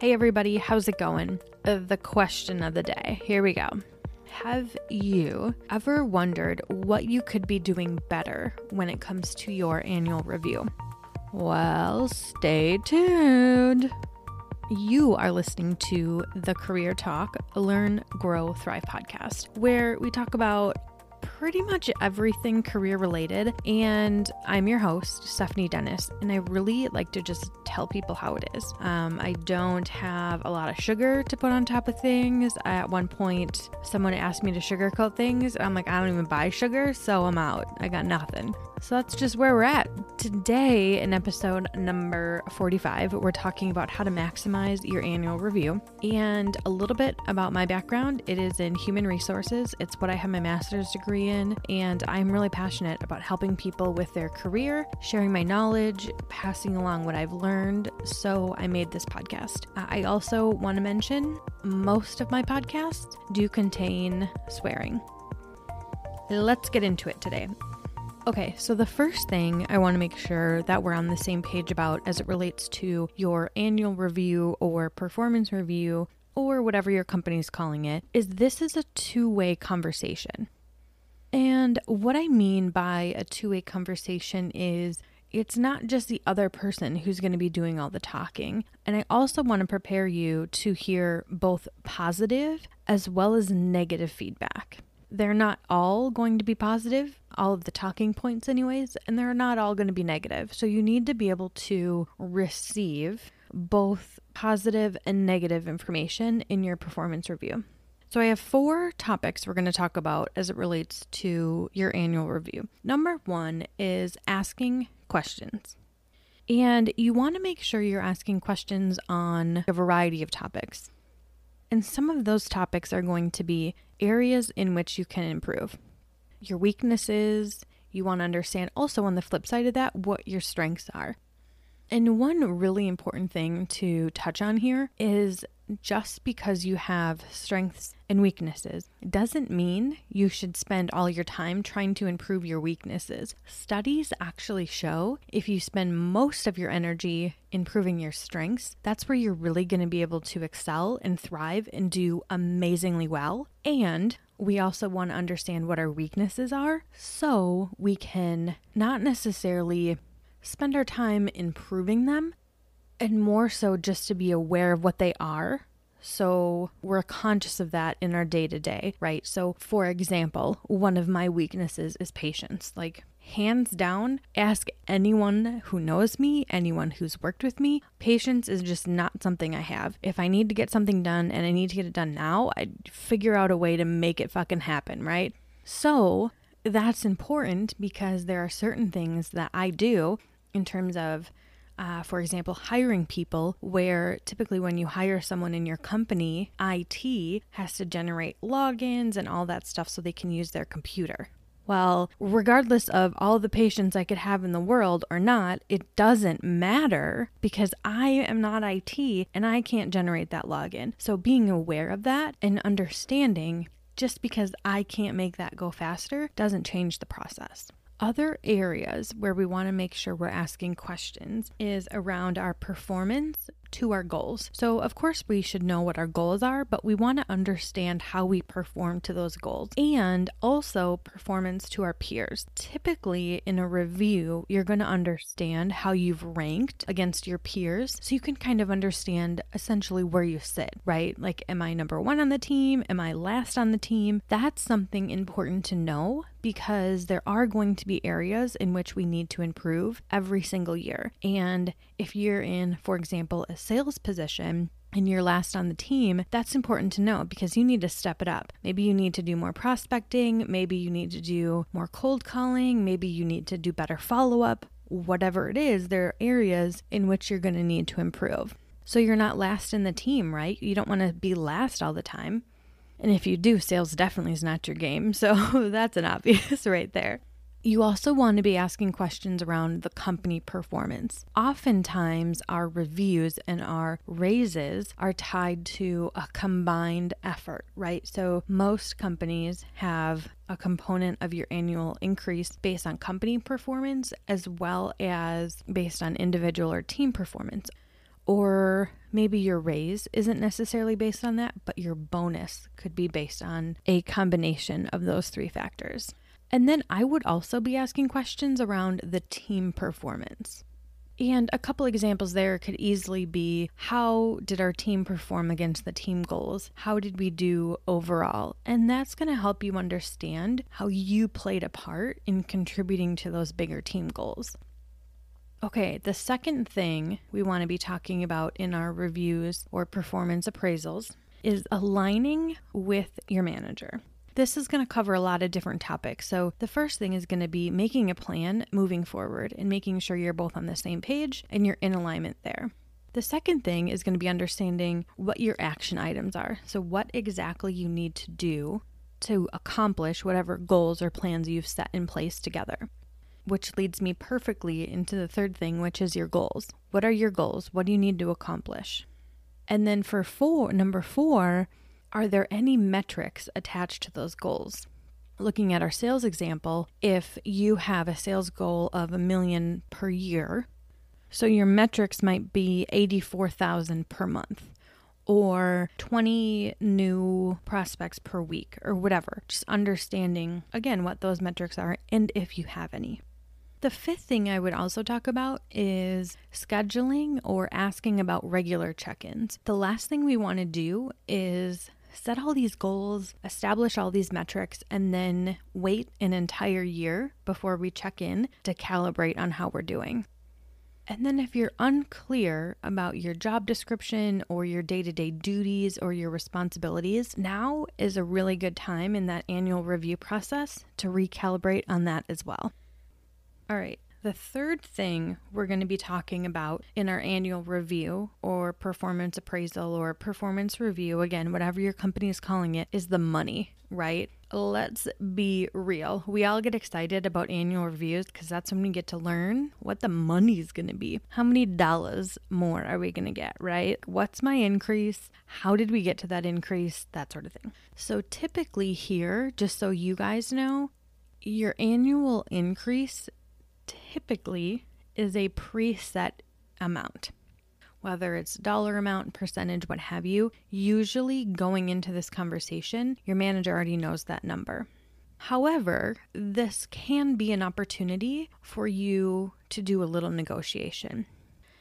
Hey, everybody, how's it going? Uh, the question of the day. Here we go. Have you ever wondered what you could be doing better when it comes to your annual review? Well, stay tuned. You are listening to the Career Talk Learn, Grow, Thrive podcast, where we talk about pretty much everything career related. And I'm your host, Stephanie Dennis, and I really like to just tell people how it is. Um, I don't have a lot of sugar to put on top of things. At one point, someone asked me to sugarcoat things. I'm like, I don't even buy sugar, so I'm out. I got nothing. So that's just where we're at. Today, in episode number 45, we're talking about how to maximize your annual review and a little bit about my background. It is in human resources, it's what I have my master's degree in, and I'm really passionate about helping people with their career, sharing my knowledge, passing along what I've learned. So I made this podcast. Uh, I also want to mention most of my podcasts do contain swearing. Let's get into it today. Okay, so the first thing I want to make sure that we're on the same page about as it relates to your annual review or performance review or whatever your company's calling it is this is a two way conversation. And what I mean by a two way conversation is it's not just the other person who's going to be doing all the talking. And I also want to prepare you to hear both positive as well as negative feedback they're not all going to be positive, all of the talking points, anyways, and they're not all going to be negative. So you need to be able to receive both positive and negative information in your performance review. So, I have four topics we're going to talk about as it relates to your annual review. Number one is asking questions. And you want to make sure you're asking questions on a variety of topics. And some of those topics are going to be areas in which you can improve. Your weaknesses, you want to understand also on the flip side of that what your strengths are. And one really important thing to touch on here is just because you have strengths and weaknesses doesn't mean you should spend all your time trying to improve your weaknesses. Studies actually show if you spend most of your energy improving your strengths, that's where you're really going to be able to excel and thrive and do amazingly well. And we also want to understand what our weaknesses are so we can not necessarily spend our time improving them and more so just to be aware of what they are. So we're conscious of that in our day to day, right? So, for example, one of my weaknesses is patience. Like, hands down, ask anyone who knows me, anyone who's worked with me. Patience is just not something I have. If I need to get something done and I need to get it done now, I figure out a way to make it fucking happen, right? So, that's important because there are certain things that I do in terms of uh, for example, hiring people, where typically when you hire someone in your company, IT has to generate logins and all that stuff so they can use their computer. Well, regardless of all the patience I could have in the world or not, it doesn't matter because I am not IT and I can't generate that login. So being aware of that and understanding just because I can't make that go faster doesn't change the process. Other areas where we want to make sure we're asking questions is around our performance to our goals. So, of course, we should know what our goals are, but we want to understand how we perform to those goals and also performance to our peers. Typically, in a review, you're going to understand how you've ranked against your peers so you can kind of understand essentially where you sit, right? Like, am I number one on the team? Am I last on the team? That's something important to know because there are going to be areas in which we need to improve every single year. And if you're in, for example, a sales position, and you're last on the team, that's important to know because you need to step it up. Maybe you need to do more prospecting, maybe you need to do more cold calling, maybe you need to do better follow up. Whatever it is, there are areas in which you're going to need to improve. So you're not last in the team, right? You don't want to be last all the time. And if you do, sales definitely is not your game. So that's an obvious right there. You also want to be asking questions around the company performance. Oftentimes, our reviews and our raises are tied to a combined effort, right? So, most companies have a component of your annual increase based on company performance as well as based on individual or team performance. Or Maybe your raise isn't necessarily based on that, but your bonus could be based on a combination of those three factors. And then I would also be asking questions around the team performance. And a couple examples there could easily be how did our team perform against the team goals? How did we do overall? And that's going to help you understand how you played a part in contributing to those bigger team goals. Okay, the second thing we want to be talking about in our reviews or performance appraisals is aligning with your manager. This is going to cover a lot of different topics. So, the first thing is going to be making a plan moving forward and making sure you're both on the same page and you're in alignment there. The second thing is going to be understanding what your action items are. So, what exactly you need to do to accomplish whatever goals or plans you've set in place together. Which leads me perfectly into the third thing, which is your goals. What are your goals? What do you need to accomplish? And then for four, number four, are there any metrics attached to those goals? Looking at our sales example, if you have a sales goal of a million per year, so your metrics might be 84,000 per month or 20 new prospects per week or whatever. Just understanding again what those metrics are and if you have any. The fifth thing I would also talk about is scheduling or asking about regular check ins. The last thing we want to do is set all these goals, establish all these metrics, and then wait an entire year before we check in to calibrate on how we're doing. And then, if you're unclear about your job description or your day to day duties or your responsibilities, now is a really good time in that annual review process to recalibrate on that as well. All right, the third thing we're going to be talking about in our annual review or performance appraisal or performance review, again, whatever your company is calling it, is the money, right? Let's be real. We all get excited about annual reviews because that's when we get to learn what the money's going to be. How many dollars more are we going to get, right? What's my increase? How did we get to that increase? That sort of thing. So, typically, here, just so you guys know, your annual increase typically is a preset amount. Whether it's dollar amount, percentage, what have you, usually going into this conversation, your manager already knows that number. However, this can be an opportunity for you to do a little negotiation.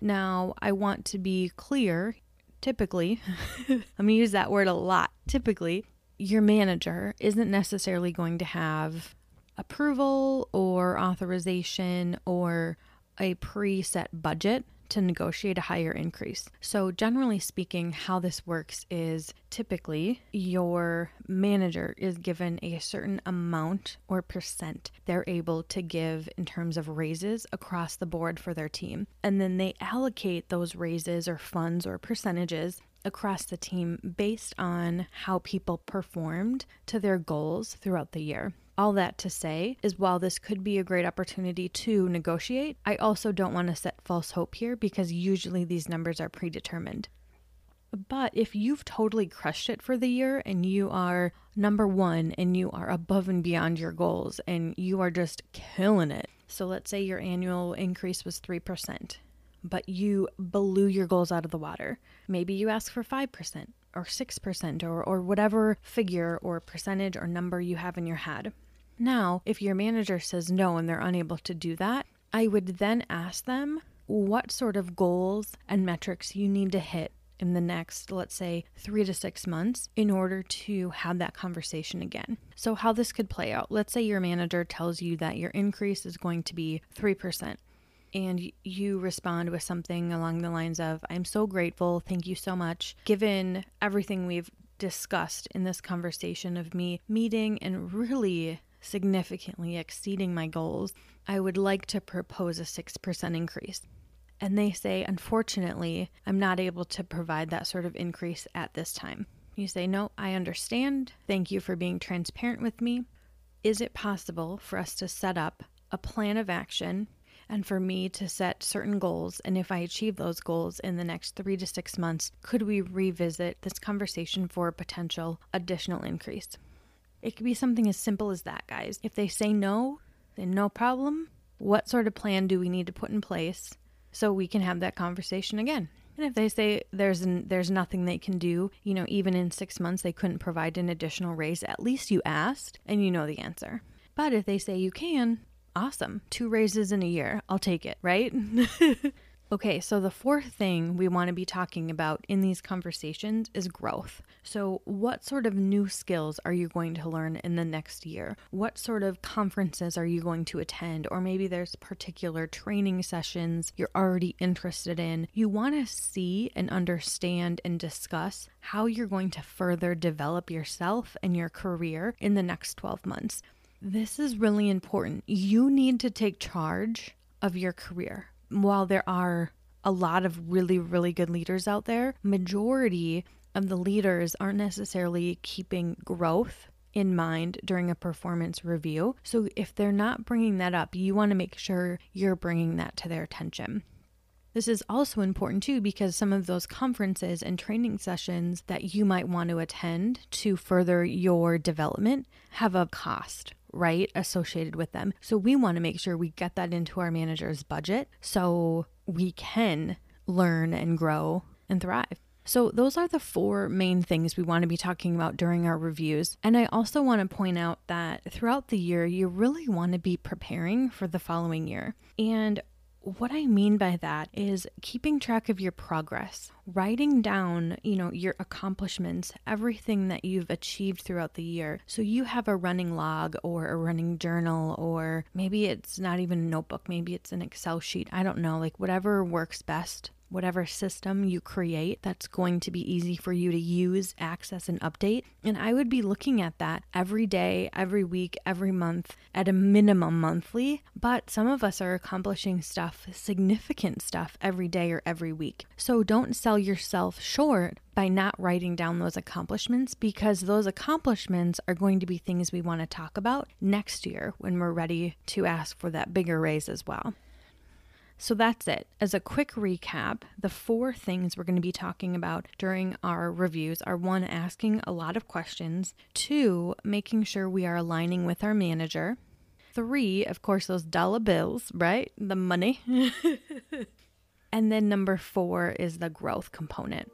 Now, I want to be clear typically, I'm going to use that word a lot. Typically, your manager isn't necessarily going to have approval or authorization or a preset budget to negotiate a higher increase. So, generally speaking, how this works is typically your manager is given a certain amount or percent they're able to give in terms of raises across the board for their team. And then they allocate those raises or funds or percentages across the team based on how people performed to their goals throughout the year. All that to say is while this could be a great opportunity to negotiate, I also don't want to set false hope here because usually these numbers are predetermined. But if you've totally crushed it for the year and you are number one and you are above and beyond your goals and you are just killing it. So let's say your annual increase was 3%, but you blew your goals out of the water. Maybe you ask for 5% or 6% or, or whatever figure or percentage or number you have in your head. Now, if your manager says no and they're unable to do that, I would then ask them what sort of goals and metrics you need to hit in the next, let's say, three to six months in order to have that conversation again. So, how this could play out let's say your manager tells you that your increase is going to be 3% and you respond with something along the lines of, I'm so grateful. Thank you so much. Given everything we've discussed in this conversation of me meeting and really significantly exceeding my goals, I would like to propose a 6% increase. And they say, unfortunately, I'm not able to provide that sort of increase at this time. You say, No, I understand. Thank you for being transparent with me. Is it possible for us to set up a plan of action and for me to set certain goals. And if I achieve those goals in the next three to six months, could we revisit this conversation for a potential additional increase? It could be something as simple as that, guys. If they say no, then no problem. What sort of plan do we need to put in place so we can have that conversation again? And if they say there's an, there's nothing they can do, you know, even in 6 months they couldn't provide an additional raise, at least you asked and you know the answer. But if they say you can, awesome. Two raises in a year. I'll take it, right? Okay, so the fourth thing we want to be talking about in these conversations is growth. So, what sort of new skills are you going to learn in the next year? What sort of conferences are you going to attend? Or maybe there's particular training sessions you're already interested in. You want to see and understand and discuss how you're going to further develop yourself and your career in the next 12 months. This is really important. You need to take charge of your career while there are a lot of really, really good leaders out there, majority of the leaders aren't necessarily keeping growth in mind during a performance review. So if they're not bringing that up, you want to make sure you're bringing that to their attention. This is also important too because some of those conferences and training sessions that you might want to attend to further your development have a cost, right, associated with them. So we want to make sure we get that into our manager's budget so we can learn and grow and thrive. So, those are the four main things we want to be talking about during our reviews. And I also want to point out that throughout the year, you really want to be preparing for the following year. And what I mean by that is keeping track of your progress, writing down, you know, your accomplishments, everything that you've achieved throughout the year. So you have a running log or a running journal, or maybe it's not even a notebook, maybe it's an Excel sheet. I don't know, like whatever works best whatever system you create that's going to be easy for you to use, access, and update. And I would be looking at that every day, every week, every month, at a minimum monthly. But some of us are accomplishing stuff, significant stuff, every day or every week. So don't sell yourself short by not writing down those accomplishments because those accomplishments are going to be things we want to talk about next year when we're ready to ask for that bigger raise as well. So that's it. As a quick recap, the four things we're going to be talking about during our reviews are one, asking a lot of questions, two, making sure we are aligning with our manager, three, of course, those dollar bills, right? The money. and then number four is the growth component.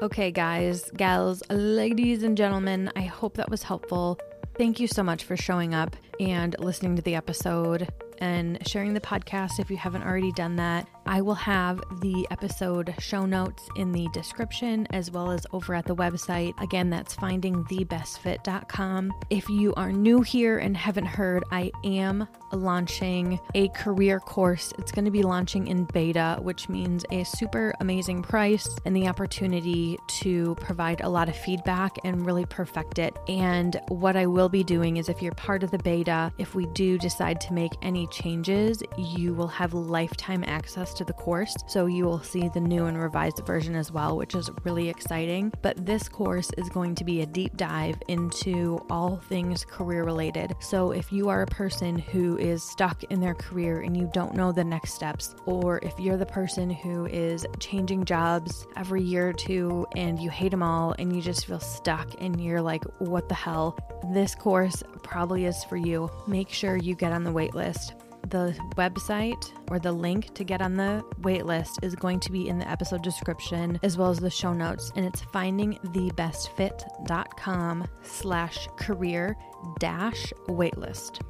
Okay, guys, gals, ladies, and gentlemen, I hope that was helpful. Thank you so much for showing up and listening to the episode and sharing the podcast if you haven't already done that. I will have the episode show notes in the description as well as over at the website. Again, that's findingthebestfit.com. If you are new here and haven't heard, I am launching a career course. It's going to be launching in beta, which means a super amazing price and the opportunity to provide a lot of feedback and really perfect it. And what I will be doing is if you're part of the beta, if we do decide to make any changes, you will have lifetime access to the course. So you will see the new and revised version as well, which is really exciting. But this course is going to be a deep dive into all things career related. So if you are a person who is stuck in their career and you don't know the next steps, or if you're the person who is changing jobs every year or two and you hate them all and you just feel stuck and you're like, what the hell? This course probably is for you. Make sure you get on the wait list. The website or the link to get on the waitlist is going to be in the episode description as well as the show notes. And it's findingthebestfit.com slash career dash waitlist.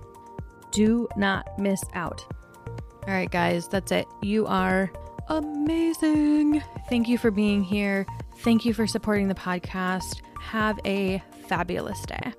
Do not miss out. All right, guys, that's it. You are amazing. Thank you for being here. Thank you for supporting the podcast. Have a fabulous day.